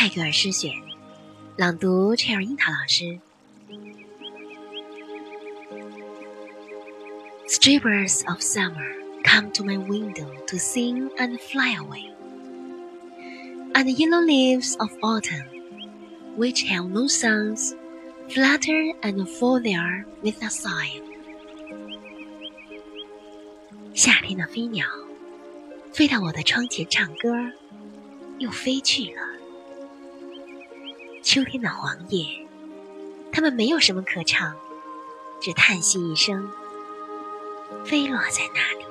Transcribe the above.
泰戈尔诗选，朗读：陈尔樱桃老师。Streamers of summer come to my window to sing and fly away, and the yellow leaves of autumn, which have no songs, flutter and fall there with a sigh. 夏天的飞鸟，飞到我的窗前唱歌，又飞去了。 秋天的黄叶，它们没有什么可唱，只叹息一声，飞落在那里。